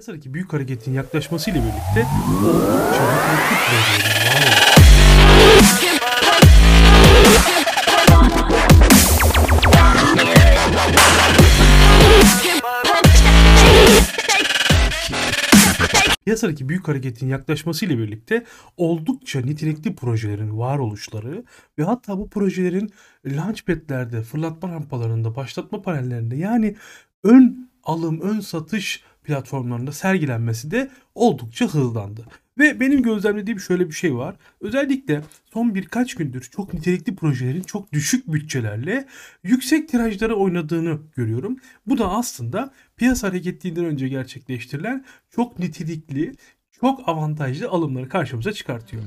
Piyasadaki büyük hareketin yaklaşmasıyla birlikte var olması Piyasadaki büyük hareketin yaklaşmasıyla birlikte oldukça nitelikli projelerin varoluşları ve hatta bu projelerin launchpad'lerde, fırlatma rampalarında, başlatma panellerinde yani ön alım, ön satış platformlarında sergilenmesi de oldukça hızlandı. Ve benim gözlemlediğim şöyle bir şey var. Özellikle son birkaç gündür çok nitelikli projelerin çok düşük bütçelerle yüksek tirajlara oynadığını görüyorum. Bu da aslında piyasa hareketliğinden önce gerçekleştirilen çok nitelikli, çok avantajlı alımları karşımıza çıkartıyor.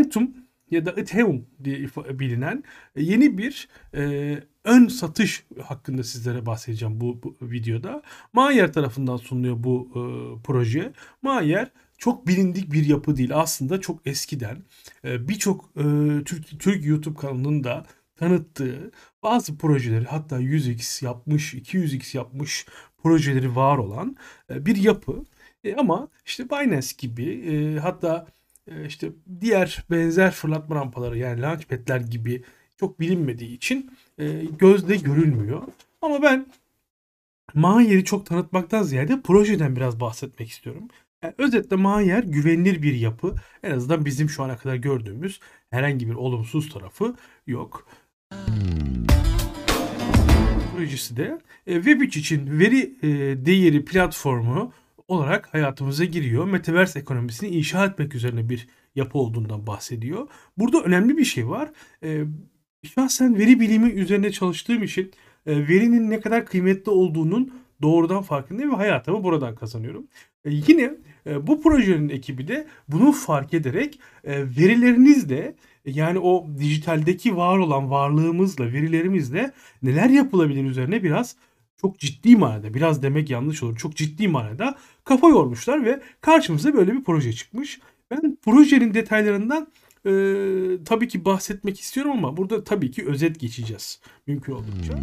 Item ya da Ethereum diye bilinen yeni bir e, ön satış hakkında sizlere bahsedeceğim bu, bu videoda. Mayer tarafından sunuluyor bu e, proje. Mayer çok bilindik bir yapı değil. Aslında çok eskiden e, birçok e, Türk, Türk YouTube kanalının da tanıttığı bazı projeleri hatta 100x yapmış, 200x yapmış projeleri var olan e, bir yapı. E, ama işte Binance gibi e, hatta e, işte diğer benzer fırlatma rampaları yani launchpad'ler gibi çok bilinmediği için e, gözle görülmüyor. Ama ben Mahir'i çok tanıtmaktan ziyade projeden biraz bahsetmek istiyorum. Yani özetle Mahir güvenilir bir yapı. En azından bizim şu ana kadar gördüğümüz herhangi bir olumsuz tarafı yok. Projesi de e, Web3 için veri e, değeri platformu olarak hayatımıza giriyor. Metaverse ekonomisini inşa etmek üzerine bir yapı olduğundan bahsediyor. Burada önemli bir şey var. E, şahsen veri bilimi üzerine çalıştığım için e, verinin ne kadar kıymetli olduğunun doğrudan farkındayım ve hayatımı buradan kazanıyorum. E, yine e, bu projenin ekibi de bunu fark ederek verilerinizle yani o dijitaldeki var olan varlığımızla, verilerimizle neler yapılabilir üzerine biraz çok ciddi manada, biraz demek yanlış olur, çok ciddi manada kafa yormuşlar ve karşımıza böyle bir proje çıkmış. Ben projenin detaylarından e, tabii ki bahsetmek istiyorum ama burada tabii ki özet geçeceğiz mümkün oldukça.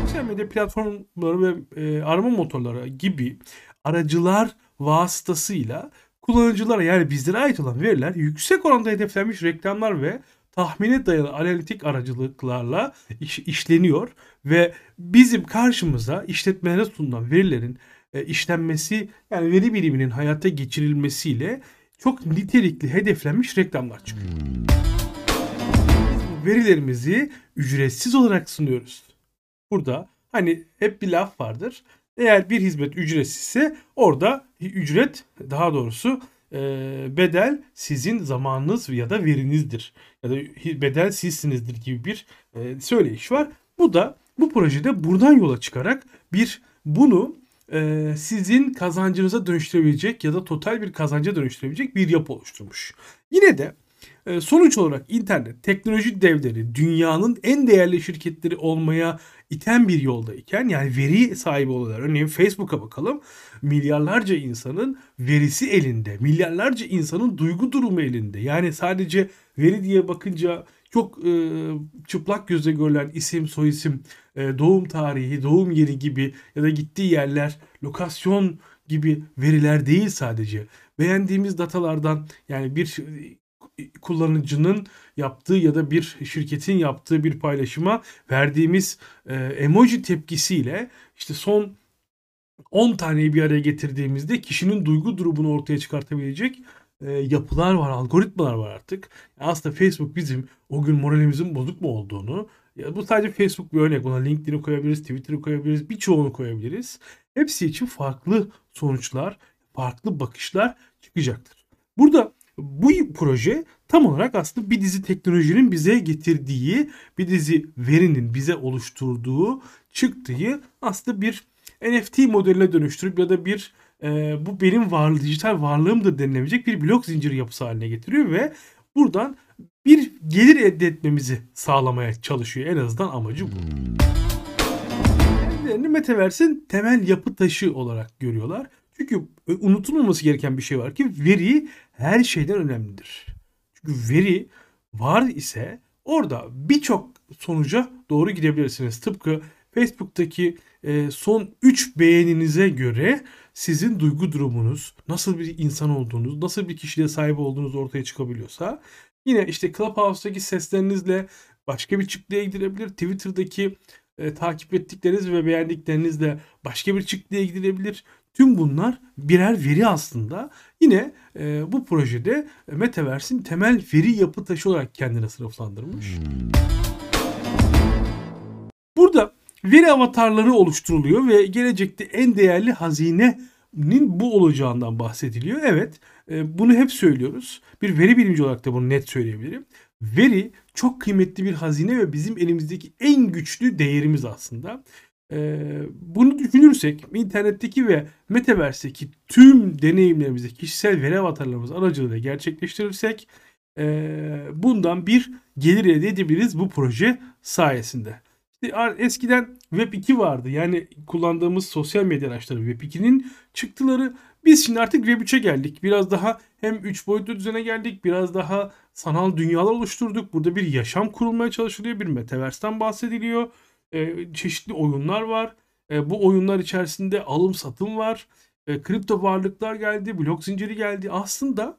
Sosyal medya platformları ve e, arama motorları gibi aracılar vasıtasıyla kullanıcılara yani bizlere ait olan veriler yüksek oranda hedeflenmiş reklamlar ve tahmine dayalı analitik aracılıklarla iş, işleniyor ve bizim karşımıza işletmelere sunulan verilerin e, işlenmesi yani veri biriminin hayata geçirilmesiyle çok nitelikli hedeflenmiş reklamlar çıkıyor. Verilerimizi ücretsiz olarak sunuyoruz. Burada hani hep bir laf vardır. Eğer bir hizmet ücretsizse orada ücret daha doğrusu bedel sizin zamanınız ya da verinizdir. Ya da bedel sizsinizdir gibi bir e, söyleyiş var. Bu da bu projede buradan yola çıkarak bir bunu e, sizin kazancınıza dönüştürebilecek ya da total bir kazanca dönüştürebilecek bir yapı oluşturmuş. Yine de e, sonuç olarak internet teknoloji devleri dünyanın en değerli şirketleri olmaya iten bir yoldayken yani veri sahibi oluyorlar. Örneğin Facebook'a bakalım. Milyarlarca insanın verisi elinde. Milyarlarca insanın duygu durumu elinde. Yani sadece veri diye bakınca çok e, çıplak gözle görülen isim, soyisim, e, doğum tarihi, doğum yeri gibi ya da gittiği yerler, lokasyon gibi veriler değil sadece. Beğendiğimiz datalardan yani bir kullanıcının yaptığı ya da bir şirketin yaptığı bir paylaşıma verdiğimiz e, emoji tepkisiyle işte son 10 taneyi bir araya getirdiğimizde kişinin duygu durumunu ortaya çıkartabilecek e, yapılar var, algoritmalar var artık. Aslında Facebook bizim o gün moralimizin bozuk mu olduğunu, ya bu sadece Facebook bir örnek. Buna LinkedIn'i koyabiliriz, Twitter'ı koyabiliriz, birçoğunu koyabiliriz. Hepsi için farklı sonuçlar, farklı bakışlar çıkacaktır. Burada bu proje tam olarak aslında bir dizi teknolojinin bize getirdiği, bir dizi verinin bize oluşturduğu, çıktığı aslında bir NFT modeline dönüştürüp ya da bir e, bu benim varlığı, dijital varlığımdır denilebilecek bir blok zinciri yapısı haline getiriyor ve buradan bir gelir elde etmemizi sağlamaya çalışıyor. En azından amacı bu. Kendilerini Metaverse'in temel yapı taşı olarak görüyorlar. Çünkü unutulmaması gereken bir şey var ki veri her şeyden önemlidir. Çünkü veri var ise orada birçok sonuca doğru gidebilirsiniz. Tıpkı Facebook'taki e, son 3 beğeninize göre sizin duygu durumunuz, nasıl bir insan olduğunuz, nasıl bir kişiliğe sahip olduğunuz ortaya çıkabiliyorsa yine işte Clubhouse'daki seslerinizle başka bir çıktıya gidilebilir. Twitter'daki e, takip ettikleriniz ve beğendiklerinizle başka bir çıktıya gidilebilir. Tüm bunlar birer veri aslında. Yine e, bu projede Metaverse'in temel veri yapı taşı olarak kendine sınıflandırmış. Burada veri avatarları oluşturuluyor ve gelecekte en değerli hazinenin bu olacağından bahsediliyor. Evet e, bunu hep söylüyoruz. Bir veri bilimci olarak da bunu net söyleyebilirim. Veri çok kıymetli bir hazine ve bizim elimizdeki en güçlü değerimiz aslında. Ee, bunu düşünürsek internetteki ve metaverse'deki tüm deneyimlerimizi kişisel veri avatarlarımız aracılığıyla gerçekleştirirsek e, bundan bir gelir elde edebiliriz bu proje sayesinde. İşte eskiden Web 2 vardı. Yani kullandığımız sosyal medya araçları Web 2'nin çıktıları. Biz şimdi artık Web 3'e geldik. Biraz daha hem 3 boyutlu düzene geldik. Biraz daha sanal dünyalar oluşturduk. Burada bir yaşam kurulmaya çalışılıyor. Bir metaverse'ten bahsediliyor e, çeşitli oyunlar var. E, bu oyunlar içerisinde alım satım var. E, kripto varlıklar geldi, blok zinciri geldi. Aslında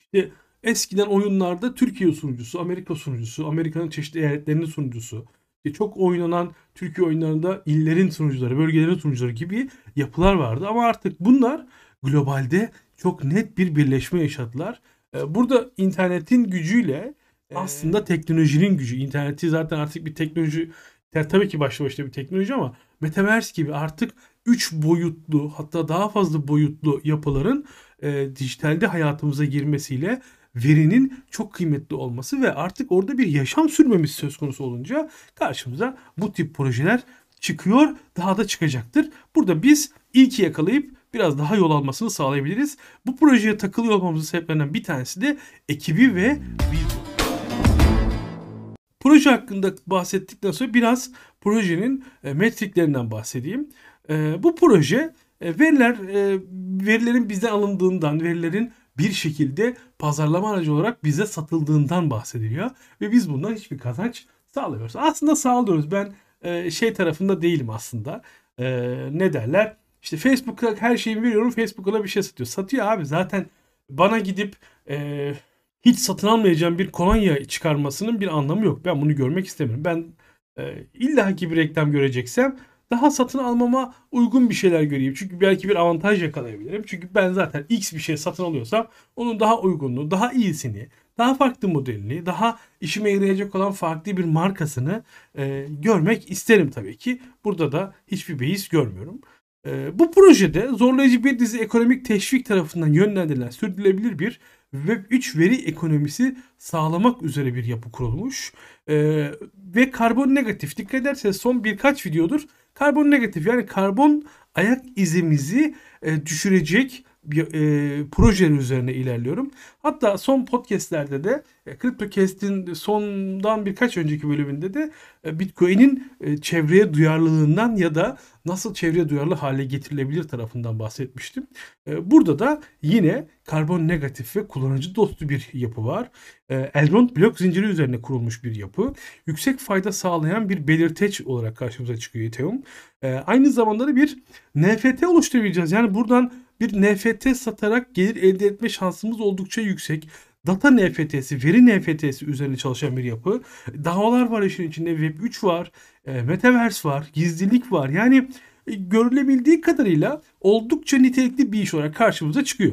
işte eskiden oyunlarda Türkiye sunucusu, Amerika sunucusu, Amerika'nın çeşitli eyaletlerinin sunucusu, işte çok oynanan Türkiye oyunlarında illerin sunucuları, bölgelerin sunucuları gibi yapılar vardı. Ama artık bunlar globalde çok net bir birleşme yaşadılar. E, burada internetin gücüyle aslında teknolojinin gücü. İnterneti zaten artık bir teknoloji tabii ki başlı başına bir teknoloji ama Metaverse gibi artık 3 boyutlu hatta daha fazla boyutlu yapıların e, dijitalde hayatımıza girmesiyle verinin çok kıymetli olması ve artık orada bir yaşam sürmemiz söz konusu olunca karşımıza bu tip projeler çıkıyor. Daha da çıkacaktır. Burada biz ilki yakalayıp biraz daha yol almasını sağlayabiliriz. Bu projeye takılıyor olmamızın sebeplerinden bir tanesi de ekibi ve vizyon. Proje hakkında bahsettikten sonra biraz projenin e, metriklerinden bahsedeyim. E, bu proje e, veriler verilerin bizden alındığından, verilerin bir şekilde pazarlama aracı olarak bize satıldığından bahsediliyor ve biz bundan hiçbir kazanç sağlamıyoruz. Aslında sağlıyoruz. Ben şey tarafında değilim aslında. Ne derler? İşte Facebook'a her şeyi veriyorum. Facebook'a bir şey satıyor. Satıyor abi zaten bana gidip hiç satın almayacağım bir kolonya çıkarmasının bir anlamı yok. Ben bunu görmek istemiyorum. Ben e, illa ki bir reklam göreceksem daha satın almama uygun bir şeyler göreyim. Çünkü belki bir avantaj yakalayabilirim. Çünkü ben zaten X bir şey satın alıyorsam onun daha uygunluğu, daha iyisini, daha farklı modelini, daha işime yarayacak olan farklı bir markasını e, görmek isterim tabii ki. Burada da hiçbir beis görmüyorum. E, bu projede zorlayıcı bir dizi ekonomik teşvik tarafından yönlendirilen sürdürülebilir bir Web3 veri ekonomisi sağlamak üzere bir yapı kurulmuş. Ee, ve karbon negatif. Dikkat ederseniz son birkaç videodur karbon negatif yani karbon ayak izimizi e, düşürecek e, projeler üzerine ilerliyorum. Hatta son podcastlerde de e, CryptoCast'in sondan birkaç önceki bölümünde de e, Bitcoin'in e, çevreye duyarlılığından ya da nasıl çevreye duyarlı hale getirilebilir tarafından bahsetmiştim. E, burada da yine karbon negatif ve kullanıcı dostu bir yapı var. E, Elrond blok zinciri üzerine kurulmuş bir yapı. Yüksek fayda sağlayan bir belirteç olarak karşımıza çıkıyor Ethereum. E, aynı zamanda da bir NFT oluşturabileceğiz. Yani buradan bir NFT satarak gelir elde etme şansımız oldukça yüksek. Data NFT'si, veri NFT'si üzerine çalışan bir yapı. Davalar var işin içinde. Web3 var, e, Metaverse var, gizlilik var. Yani e, görülebildiği kadarıyla oldukça nitelikli bir iş olarak karşımıza çıkıyor.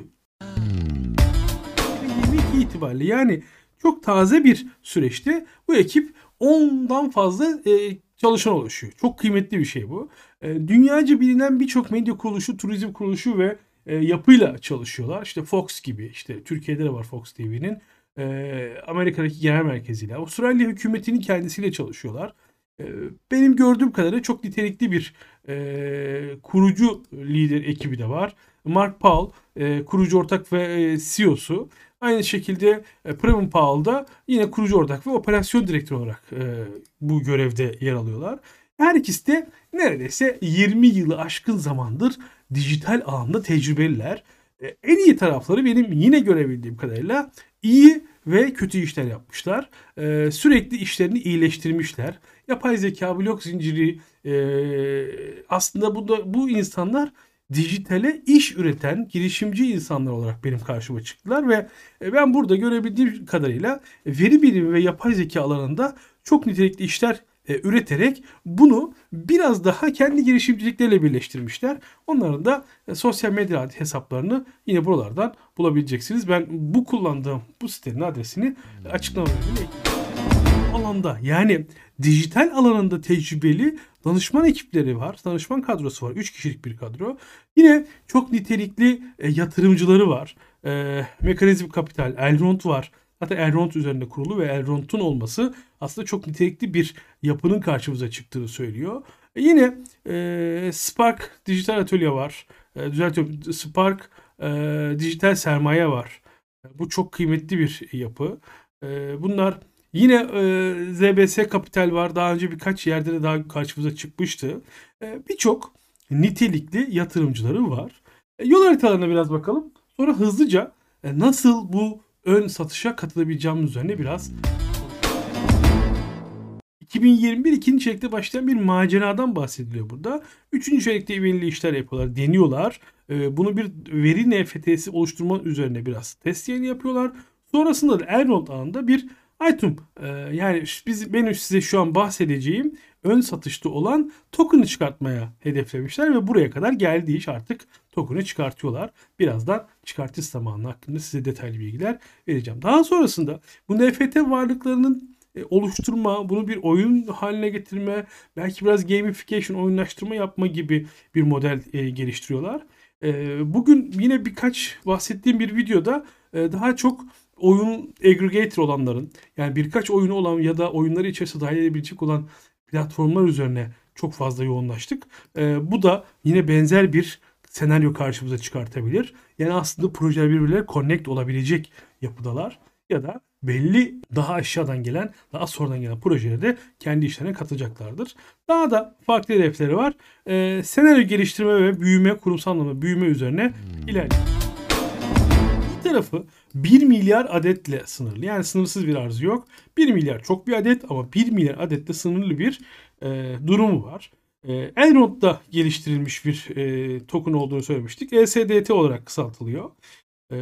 2022 itibariyle yani çok taze bir süreçte bu ekip 10'dan fazla e, çalışan oluşuyor. Çok kıymetli bir şey bu. E, dünyaca bilinen birçok medya kuruluşu, turizm kuruluşu ve e, yapıyla çalışıyorlar. İşte Fox gibi işte Türkiye'de de var Fox TV'nin e, Amerika'daki genel merkeziyle. Avustralya hükümetinin kendisiyle çalışıyorlar. E, benim gördüğüm kadarıyla çok nitelikli bir kurucu lider ekibi de var. Mark Paul kurucu ortak ve CEO'su. Aynı şekilde e, Previn Powell da yine kurucu ortak ve operasyon direktörü olarak bu görevde yer alıyorlar. Her ikisi de neredeyse 20 yılı aşkın zamandır dijital alanda tecrübeliler. E, en iyi tarafları benim yine görebildiğim kadarıyla iyi ve kötü işler yapmışlar. E, sürekli işlerini iyileştirmişler. yapay zeka, blok zinciri e, aslında bu da bu insanlar dijitale iş üreten girişimci insanlar olarak benim karşıma çıktılar ve ben burada görebildiğim kadarıyla veri bilimi ve yapay zeka alanında çok nitelikli işler e, üreterek bunu biraz daha kendi girişimcilikleriyle birleştirmişler. Onların da e, sosyal medya hesaplarını yine buralardan bulabileceksiniz. Ben bu kullandığım bu sitenin adresini açıklama bölümüne alanda yani dijital alanında tecrübeli danışman ekipleri var. Danışman kadrosu var. 3 kişilik bir kadro. Yine çok nitelikli e, yatırımcıları var. E, Mekanizm Kapital, Elrond var. Zaten Elrond üzerinde kurulu ve Elrond'un olması aslında çok nitelikli bir yapının karşımıza çıktığını söylüyor. E, yine e, Spark Dijital Atölye var. E, düzeltiyorum. Spark e, Dijital Sermaye var. E, bu çok kıymetli bir yapı. E, bunlar Yine e, ZBS Kapital var. Daha önce birkaç yerde de daha karşımıza çıkmıştı. E, Birçok nitelikli yatırımcıları var. E, yol haritalarına biraz bakalım. Sonra hızlıca e, nasıl bu ön satışa katılabileceğimiz üzerine biraz 2021 ikinci çeyrekte başlayan bir maceradan bahsediliyor burada. Üçüncü çeyrekte ivmeli işler yapıyorlar, deniyorlar. E, bunu bir veri NFT'si oluşturma üzerine biraz test yayını yapıyorlar. Sonrasında da Elrond ağında bir item e, yani biz benim size şu an bahsedeceğim ön satışta olan token'ı çıkartmaya hedeflemişler ve buraya kadar geldiği iş artık token'ı çıkartıyorlar. Birazdan çıkartış zamanı hakkında size detaylı bilgiler vereceğim. Daha sonrasında bu NFT varlıklarının e, oluşturma, bunu bir oyun haline getirme, belki biraz gamification, oyunlaştırma yapma gibi bir model e, geliştiriyorlar. E, bugün yine birkaç bahsettiğim bir videoda daha çok oyun aggregator olanların yani birkaç oyunu olan ya da oyunları içerisinde dahil edebilecek olan platformlar üzerine çok fazla yoğunlaştık. E, bu da yine benzer bir senaryo karşımıza çıkartabilir. Yani aslında projeler birbirleriyle connect olabilecek yapıdalar ya da belli daha aşağıdan gelen, daha sonradan gelen projelere de kendi işlerine katacaklardır. Daha da farklı hedefleri var. E, senaryo geliştirme ve büyüme, kurumsal anlamda büyüme üzerine hmm. ilerliyor. Bir tarafı 1 milyar adetle sınırlı. Yani sınırsız bir arzı yok. 1 milyar çok bir adet ama 1 milyar adette sınırlı bir e, durumu var. E, Elrond'da geliştirilmiş bir e, token olduğunu söylemiştik. LSDT olarak kısaltılıyor. E,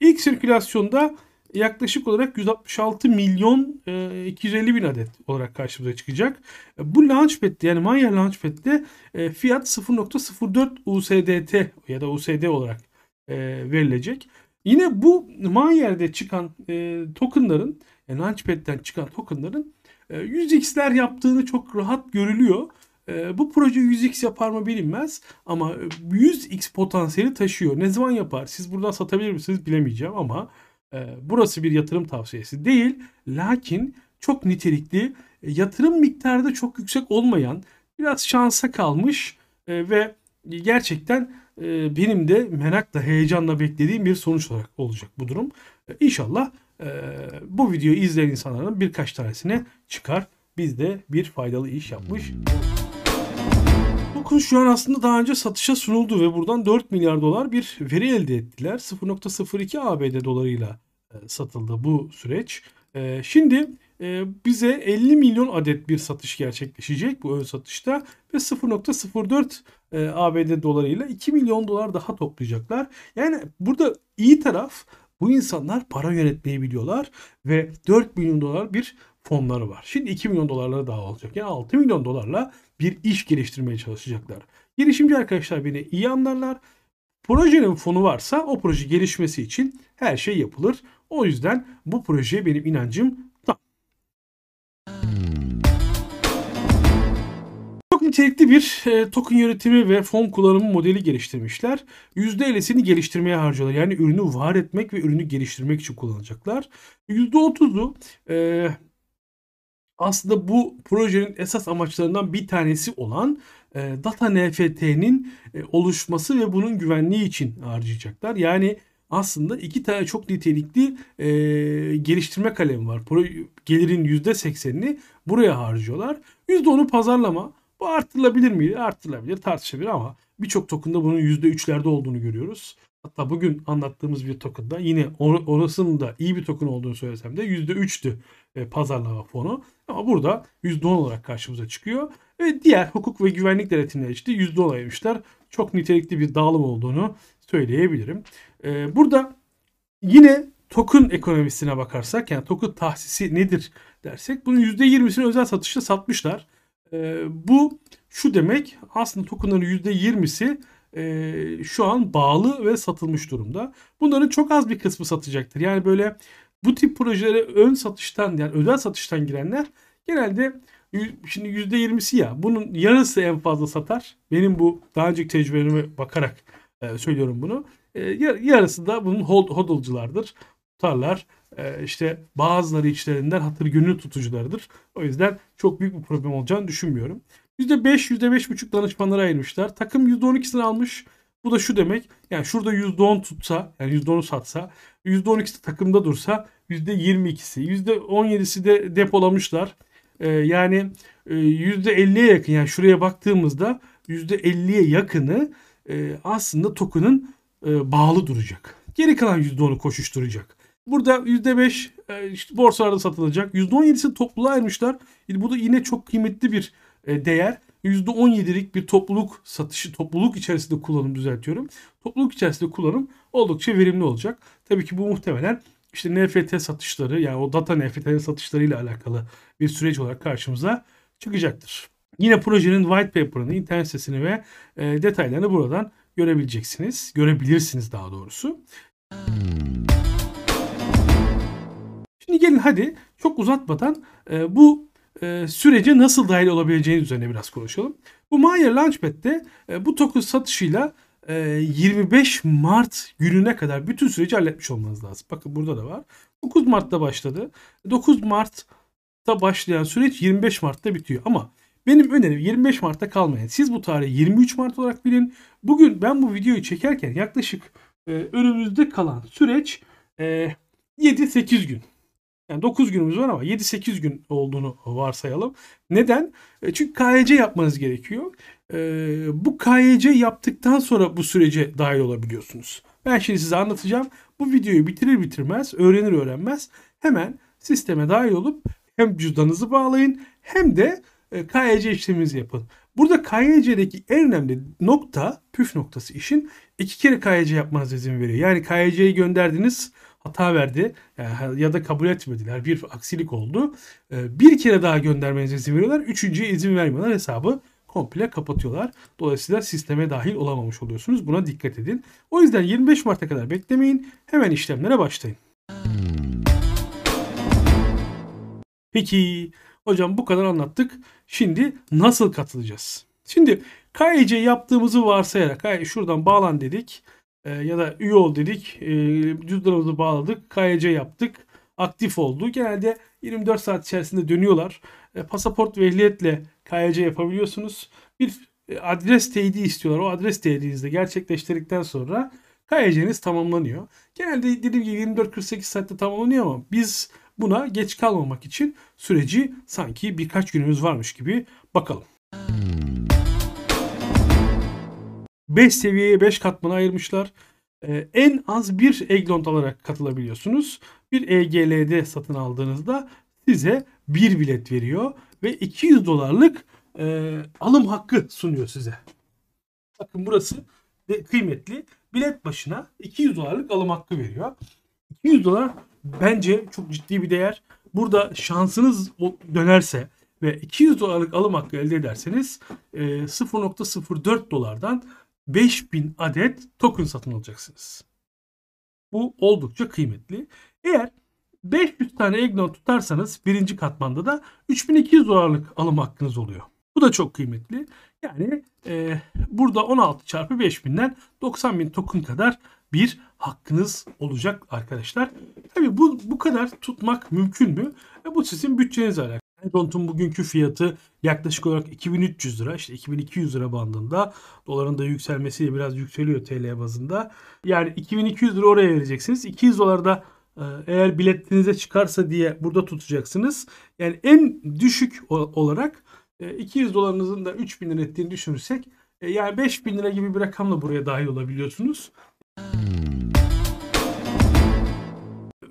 ilk sirkülasyonda yaklaşık olarak 166 milyon e, 250 bin adet olarak karşımıza çıkacak. E, bu Launchpad'de yani Maya Launchpad'de e, fiyat 0.04 USDT ya da USD olarak e, verilecek. Yine bu Mayer'de çıkan e, tokenların yani Launchpad'den çıkan tokenların e, 100x'ler yaptığını çok rahat görülüyor. E, bu proje 100x yapar mı bilinmez ama 100x potansiyeli taşıyor. Ne zaman yapar? Siz buradan satabilir misiniz bilemeyeceğim ama e, burası bir yatırım tavsiyesi değil. Lakin çok nitelikli, e, yatırım miktarı da çok yüksek olmayan, biraz şansa kalmış e, ve gerçekten e, benim de merakla, heyecanla beklediğim bir sonuç olarak olacak bu durum. E, inşallah e, bu videoyu izleyen insanların birkaç tanesine çıkar. Biz de bir faydalı iş yapmış. Bu şu an aslında daha önce satışa sunuldu ve buradan 4 milyar dolar bir veri elde ettiler. 0.02 ABD dolarıyla satıldı bu süreç. Şimdi ee, bize 50 milyon adet bir satış gerçekleşecek bu ön satışta ve 0.04 e, ABD dolarıyla 2 milyon dolar daha toplayacaklar. Yani burada iyi taraf bu insanlar para yönetmeyi biliyorlar ve 4 milyon dolar bir fonları var. Şimdi 2 milyon dolarları daha olacak. Yani 6 milyon dolarla bir iş geliştirmeye çalışacaklar. Girişimci arkadaşlar beni iyi anlarlar. Projenin fonu varsa o proje gelişmesi için her şey yapılır. O yüzden bu projeye benim inancım nitelikli bir e, token yönetimi ve fon kullanımı modeli geliştirmişler. %50'sini geliştirmeye harcıyorlar. Yani ürünü var etmek ve ürünü geliştirmek için kullanacaklar. %30'u e, aslında bu projenin esas amaçlarından bir tanesi olan e, data NFT'nin e, oluşması ve bunun güvenliği için harcayacaklar. Yani aslında iki tane çok nitelikli e, geliştirme kalemi var. Pro, gelirin %80'ini buraya harcıyorlar. %10'u pazarlama, bu artırılabilir mi? Artırılabilir, tartışılabilir ama birçok token'da bunun %3'lerde olduğunu görüyoruz. Hatta bugün anlattığımız bir token'da yine orasının da iyi bir token olduğunu söylesem de %3'tü e, pazarlama fonu. Ama burada %10 olarak karşımıza çıkıyor. Ve diğer hukuk ve güvenlik denetimleri işte %10 ayırmışlar. Çok nitelikli bir dağılım olduğunu söyleyebilirim. E, burada yine token ekonomisine bakarsak yani token tahsisi nedir dersek bunun %20'sini özel satışta satmışlar. E, bu şu demek aslında tokenların %20'si e, şu an bağlı ve satılmış durumda. Bunların çok az bir kısmı satacaktır. Yani böyle bu tip projelere ön satıştan yani özel satıştan girenler genelde şimdi %20'si ya bunun yarısı en fazla satar. Benim bu daha önceki tecrübelerime bakarak e, söylüyorum bunu. E, yarısı da bunun hold, hodlculardır. Tutarlar. E, işte bazıları içlerinden hatır gönül tutuculardır. O yüzden çok büyük bir problem olacağını düşünmüyorum. %5, %5,5 danışmanlara ayırmışlar. Takım %12'sini almış. Bu da şu demek. Yani şurada %10 tutsa, yani %10'u satsa, %12'si takımda dursa %22'si, %17'si de depolamışlar. Ee, yani e, %50'ye yakın yani şuraya baktığımızda %50'ye yakını e, aslında token'ın e, bağlı duracak. Geri kalan %10'u koşuşturacak. Burada %5 e, işte borsalarda satılacak. %17'si topluluğa ayırmışlar. Bu da yine çok kıymetli bir e, değer %17'lik bir topluluk satışı, topluluk içerisinde kullanım düzeltiyorum. Topluluk içerisinde kullanım oldukça verimli olacak. Tabii ki bu muhtemelen işte NFT satışları yani o data NFT'lerin satışlarıyla alakalı bir süreç olarak karşımıza çıkacaktır. Yine projenin white paper'ını, internet sitesini ve e, detaylarını buradan görebileceksiniz. Görebilirsiniz daha doğrusu. Şimdi gelin hadi çok uzatmadan e, bu e, sürece nasıl dahil olabileceğini üzerine biraz konuşalım. Bu Maya Launchpad'de e, bu token satışıyla e, 25 Mart gününe kadar bütün süreci halletmiş olmanız lazım. Bakın burada da var. 9 Mart'ta başladı. 9 Mart'ta başlayan süreç 25 Mart'ta bitiyor. Ama benim önerim 25 Mart'ta kalmayın. Siz bu tarihi 23 Mart olarak bilin. Bugün ben bu videoyu çekerken yaklaşık e, önümüzde kalan süreç e, 7-8 gün. Yani 9 günümüz var ama 7-8 gün olduğunu varsayalım. Neden? E, çünkü KYC yapmanız gerekiyor. E, bu KYC yaptıktan sonra bu sürece dahil olabiliyorsunuz. Ben şimdi size anlatacağım. Bu videoyu bitirir bitirmez, öğrenir öğrenmez hemen sisteme dahil olup hem cüzdanınızı bağlayın hem de e, KYC işleminizi yapın. Burada KYC'deki en önemli nokta, püf noktası işin iki kere KYC yapmanız izin veriyor. Yani KYC'yi gönderdiniz hata verdi ya da kabul etmediler. Bir aksilik oldu. Ee, bir kere daha göndermenize izin veriyorlar. Üçüncüye izin vermiyorlar. Hesabı komple kapatıyorlar. Dolayısıyla sisteme dahil olamamış oluyorsunuz. Buna dikkat edin. O yüzden 25 Mart'a kadar beklemeyin. Hemen işlemlere başlayın. Peki hocam bu kadar anlattık. Şimdi nasıl katılacağız? Şimdi KYC yaptığımızı varsayarak şuradan bağlan dedik e, ya da üye ol dedik. E, cüzdanımızı bağladık. KYC yaptık. Aktif oldu. Genelde 24 saat içerisinde dönüyorlar. E, pasaport ve ehliyetle KYC yapabiliyorsunuz. Bir e, adres teyidi istiyorlar. O adres teyidinizi de gerçekleştirdikten sonra KYC'niz tamamlanıyor. Genelde dediğim gibi 24-48 saatte tamamlanıyor ama biz buna geç kalmamak için süreci sanki birkaç günümüz varmış gibi bakalım. 5 seviyeye 5 katmana ayırmışlar. Ee, en az bir Eglont alarak katılabiliyorsunuz. Bir EGL'de satın aldığınızda size bir bilet veriyor ve 200 dolarlık e, alım hakkı sunuyor size. Bakın burası de kıymetli. Bilet başına 200 dolarlık alım hakkı veriyor. 200 dolar bence çok ciddi bir değer. Burada şansınız dönerse ve 200 dolarlık alım hakkı elde ederseniz 0.04 e, dolardan 5000 adet token satın alacaksınız. Bu oldukça kıymetli. Eğer 500 tane Eggnon tutarsanız birinci katmanda da 3200 dolarlık alım hakkınız oluyor. Bu da çok kıymetli. Yani e, burada 16 çarpı 5000'den 90 bin token kadar bir hakkınız olacak arkadaşlar. Tabi bu, bu kadar tutmak mümkün mü? E, bu sizin bütçenizle alakalı. Dont'un bugünkü fiyatı yaklaşık olarak 2300 lira işte 2200 lira bandında. Doların da yükselmesiyle biraz yükseliyor TL bazında. Yani 2200 lira oraya vereceksiniz. 200 dolar da e, eğer biletinize çıkarsa diye burada tutacaksınız. Yani en düşük olarak 200 e, dolarınızın da 3000 lira ettiğini düşünürsek e, yani 5000 lira gibi bir rakamla buraya dahil olabiliyorsunuz.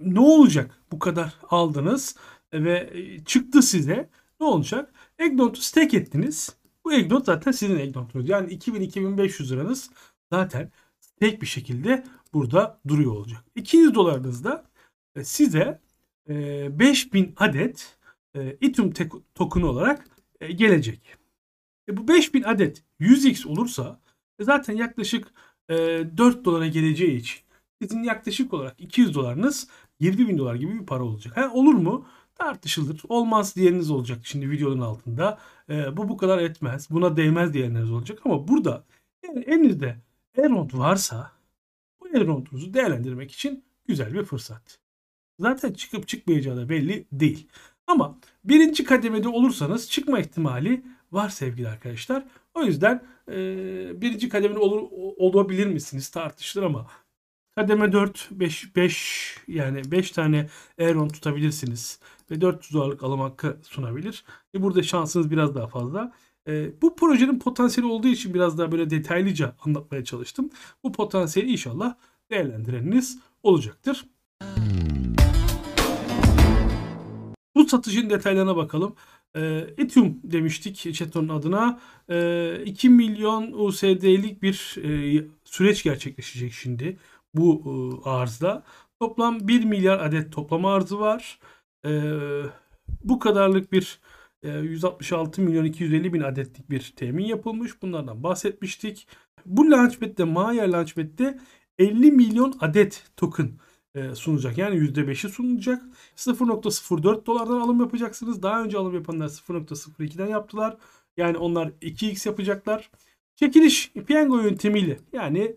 Ne olacak bu kadar aldınız ve çıktı size ne olacak? Eggnote'u stake ettiniz. Bu Eggnote zaten sizin Eggnote'unuz. Yani 2000-2500 liranız zaten stake bir şekilde burada duruyor olacak. 200 dolarınız da e, size 5000 e, adet e, Ethereum token olarak gelecek. E bu 5000 adet 100x olursa zaten yaklaşık 4 dolara geleceği için sizin yaklaşık olarak 200 dolarınız 20 bin dolar gibi bir para olacak. Ha, olur mu? Tartışılır. Olmaz diyeniniz olacak şimdi videonun altında. E, bu bu kadar etmez. Buna değmez diyenleriniz olacak. Ama burada yani elinizde Elrond varsa bu Elrond'unuzu değerlendirmek için güzel bir fırsat. Zaten çıkıp çıkmayacağı da belli değil. Ama birinci kademede olursanız çıkma ihtimali var sevgili arkadaşlar. O yüzden e, birinci kademede olur, olabilir misiniz tartışılır ama kademe 4, 5, 5 yani 5 tane Aeron tutabilirsiniz ve 400 dolarlık alım hakkı sunabilir. E burada şansınız biraz daha fazla. E, bu projenin potansiyeli olduğu için biraz daha böyle detaylıca anlatmaya çalıştım. Bu potansiyeli inşallah değerlendireniniz olacaktır. Bu satışın detaylarına bakalım. E, Ethereum demiştik Cheton'un adına. E, 2 milyon USD'lik bir e, süreç gerçekleşecek şimdi bu e, arzda. Toplam 1 milyar adet toplam arzı var. E, bu kadarlık bir 166 milyon 250 bin adetlik bir temin yapılmış. Bunlardan bahsetmiştik. Bu Launchpad'de, Maya Launchpad'de 50 milyon adet token e, sunacak. Yani %5'i sunulacak. 0.04 dolardan alım yapacaksınız. Daha önce alım yapanlar 0.02'den yaptılar. Yani onlar 2x yapacaklar. Çekiliş piyango yöntemiyle yani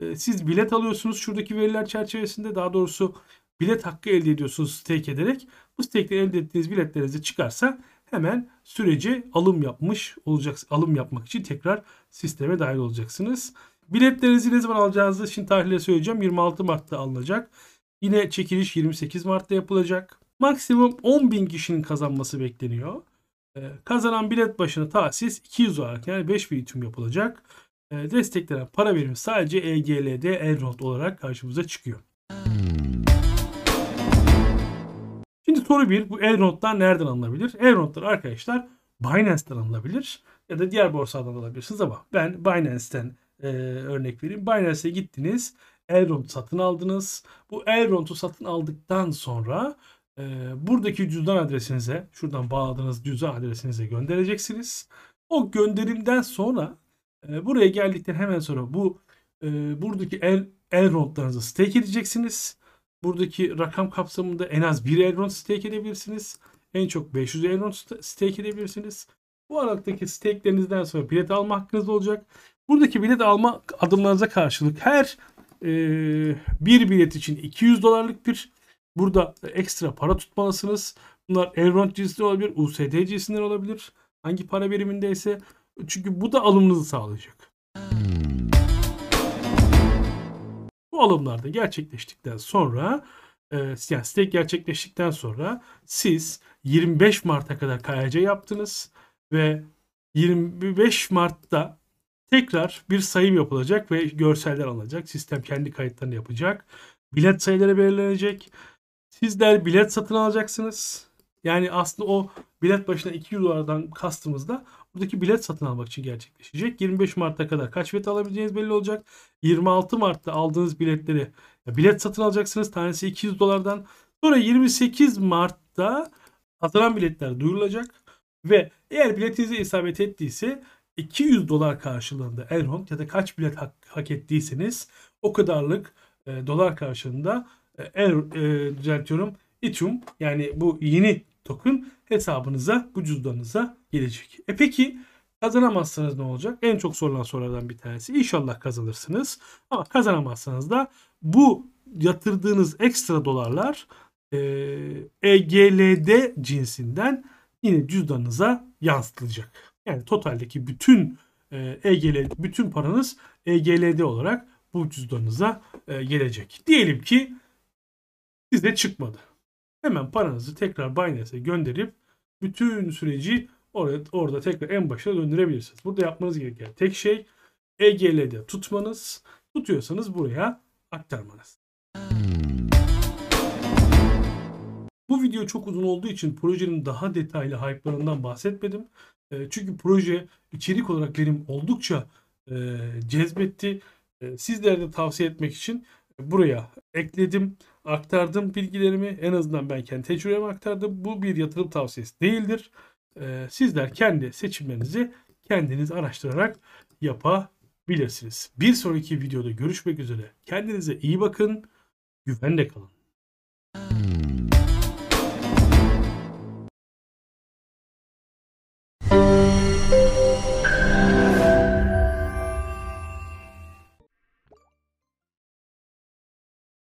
e, siz bilet alıyorsunuz şuradaki veriler çerçevesinde daha doğrusu bilet hakkı elde ediyorsunuz stake ederek. Bu stake'den elde ettiğiniz biletlerinizi çıkarsa hemen süreci alım yapmış olacaksınız. Alım yapmak için tekrar sisteme dahil olacaksınız. Biletlerinizi ne zaman alacağınızı şimdi tarihleri söyleyeceğim. 26 Mart'ta alınacak. Yine çekiliş 28 Mart'ta yapılacak. Maksimum 10 bin kişinin kazanması bekleniyor. Ee, kazanan bilet başına tahsis 200 olarak yani 5 bin tüm yapılacak. Ee, desteklenen para birimi sadece EGL'de Elrond olarak karşımıza çıkıyor. Şimdi soru bir bu Elrond'lar nereden alınabilir? Elrond'lar arkadaşlar Binance'ten alınabilir ya da diğer borsadan alabilirsiniz ama ben Binance'ten e, örnek vereyim. Binance'e gittiniz. Elrond satın aldınız. Bu Elrond'u satın aldıktan sonra e, buradaki cüzdan adresinize, şuradan bağladığınız cüzdan adresinize göndereceksiniz. O gönderimden sonra e, buraya geldikten hemen sonra bu e, buradaki el, Elrond'larınızı stake edeceksiniz. Buradaki rakam kapsamında en az bir Elrond stake edebilirsiniz. En çok 500 Elrond stake edebilirsiniz. Bu aralıktaki stakelerinizden sonra bilet alma hakkınız olacak. Buradaki bilet alma adımlarınıza karşılık her e, bir bilet için 200 dolarlık bir burada ekstra para tutmalısınız. Bunlar Elrond cinsinden olabilir, USD cinsinden olabilir. Hangi para birimindeyse. Çünkü bu da alımınızı sağlayacak. Bu alımlarda gerçekleştikten sonra e, yani stake gerçekleştikten sonra siz 25 Mart'a kadar KYC yaptınız ve 25 Mart'ta tekrar bir sayım yapılacak ve görseller alınacak. Sistem kendi kayıtlarını yapacak. Bilet sayıları belirlenecek. Sizler bilet satın alacaksınız. Yani aslında o bilet başına 200 dolardan kastımızda buradaki bilet satın almak için gerçekleşecek. 25 Mart'a kadar kaç bilet alabileceğiniz belli olacak. 26 Mart'ta aldığınız biletleri bilet satın alacaksınız. Tanesi 200 dolardan. Sonra 28 Mart'ta atılan biletler duyurulacak. Ve eğer biletinize isabet ettiyse 200 dolar karşılığında Elrond ya da kaç bilet hak, hak ettiyseniz o kadarlık e, dolar karşılığında e, e, düzeltiyorum Ethereum yani bu yeni token hesabınıza bu cüzdanınıza gelecek. E peki kazanamazsanız ne olacak? En çok sorulan sorulardan bir tanesi. İnşallah kazanırsınız. Ama kazanamazsanız da bu yatırdığınız ekstra dolarlar e, EGLD cinsinden yine cüzdanınıza yansıtılacak. Yani totaldeki bütün e, EGL bütün paranız EGLD olarak bu cüzdanınıza e, gelecek. Diyelim ki size çıkmadı. Hemen paranızı tekrar Binance'e gönderip bütün süreci orada, orada tekrar en başa döndürebilirsiniz. Burada yapmanız gereken tek şey EGL'de tutmanız. Tutuyorsanız buraya aktarmanız. Bu video çok uzun olduğu için projenin daha detaylı hype'larından bahsetmedim. E, çünkü proje içerik olarak benim oldukça e, cezbetti. E, sizlere de tavsiye etmek için buraya ekledim, aktardım bilgilerimi. En azından ben kendi tecrübemi aktardım. Bu bir yatırım tavsiyesi değildir. E, sizler kendi seçimlerinizi kendiniz araştırarak yapabilirsiniz. Bir sonraki videoda görüşmek üzere. Kendinize iyi bakın, güvenle kalın.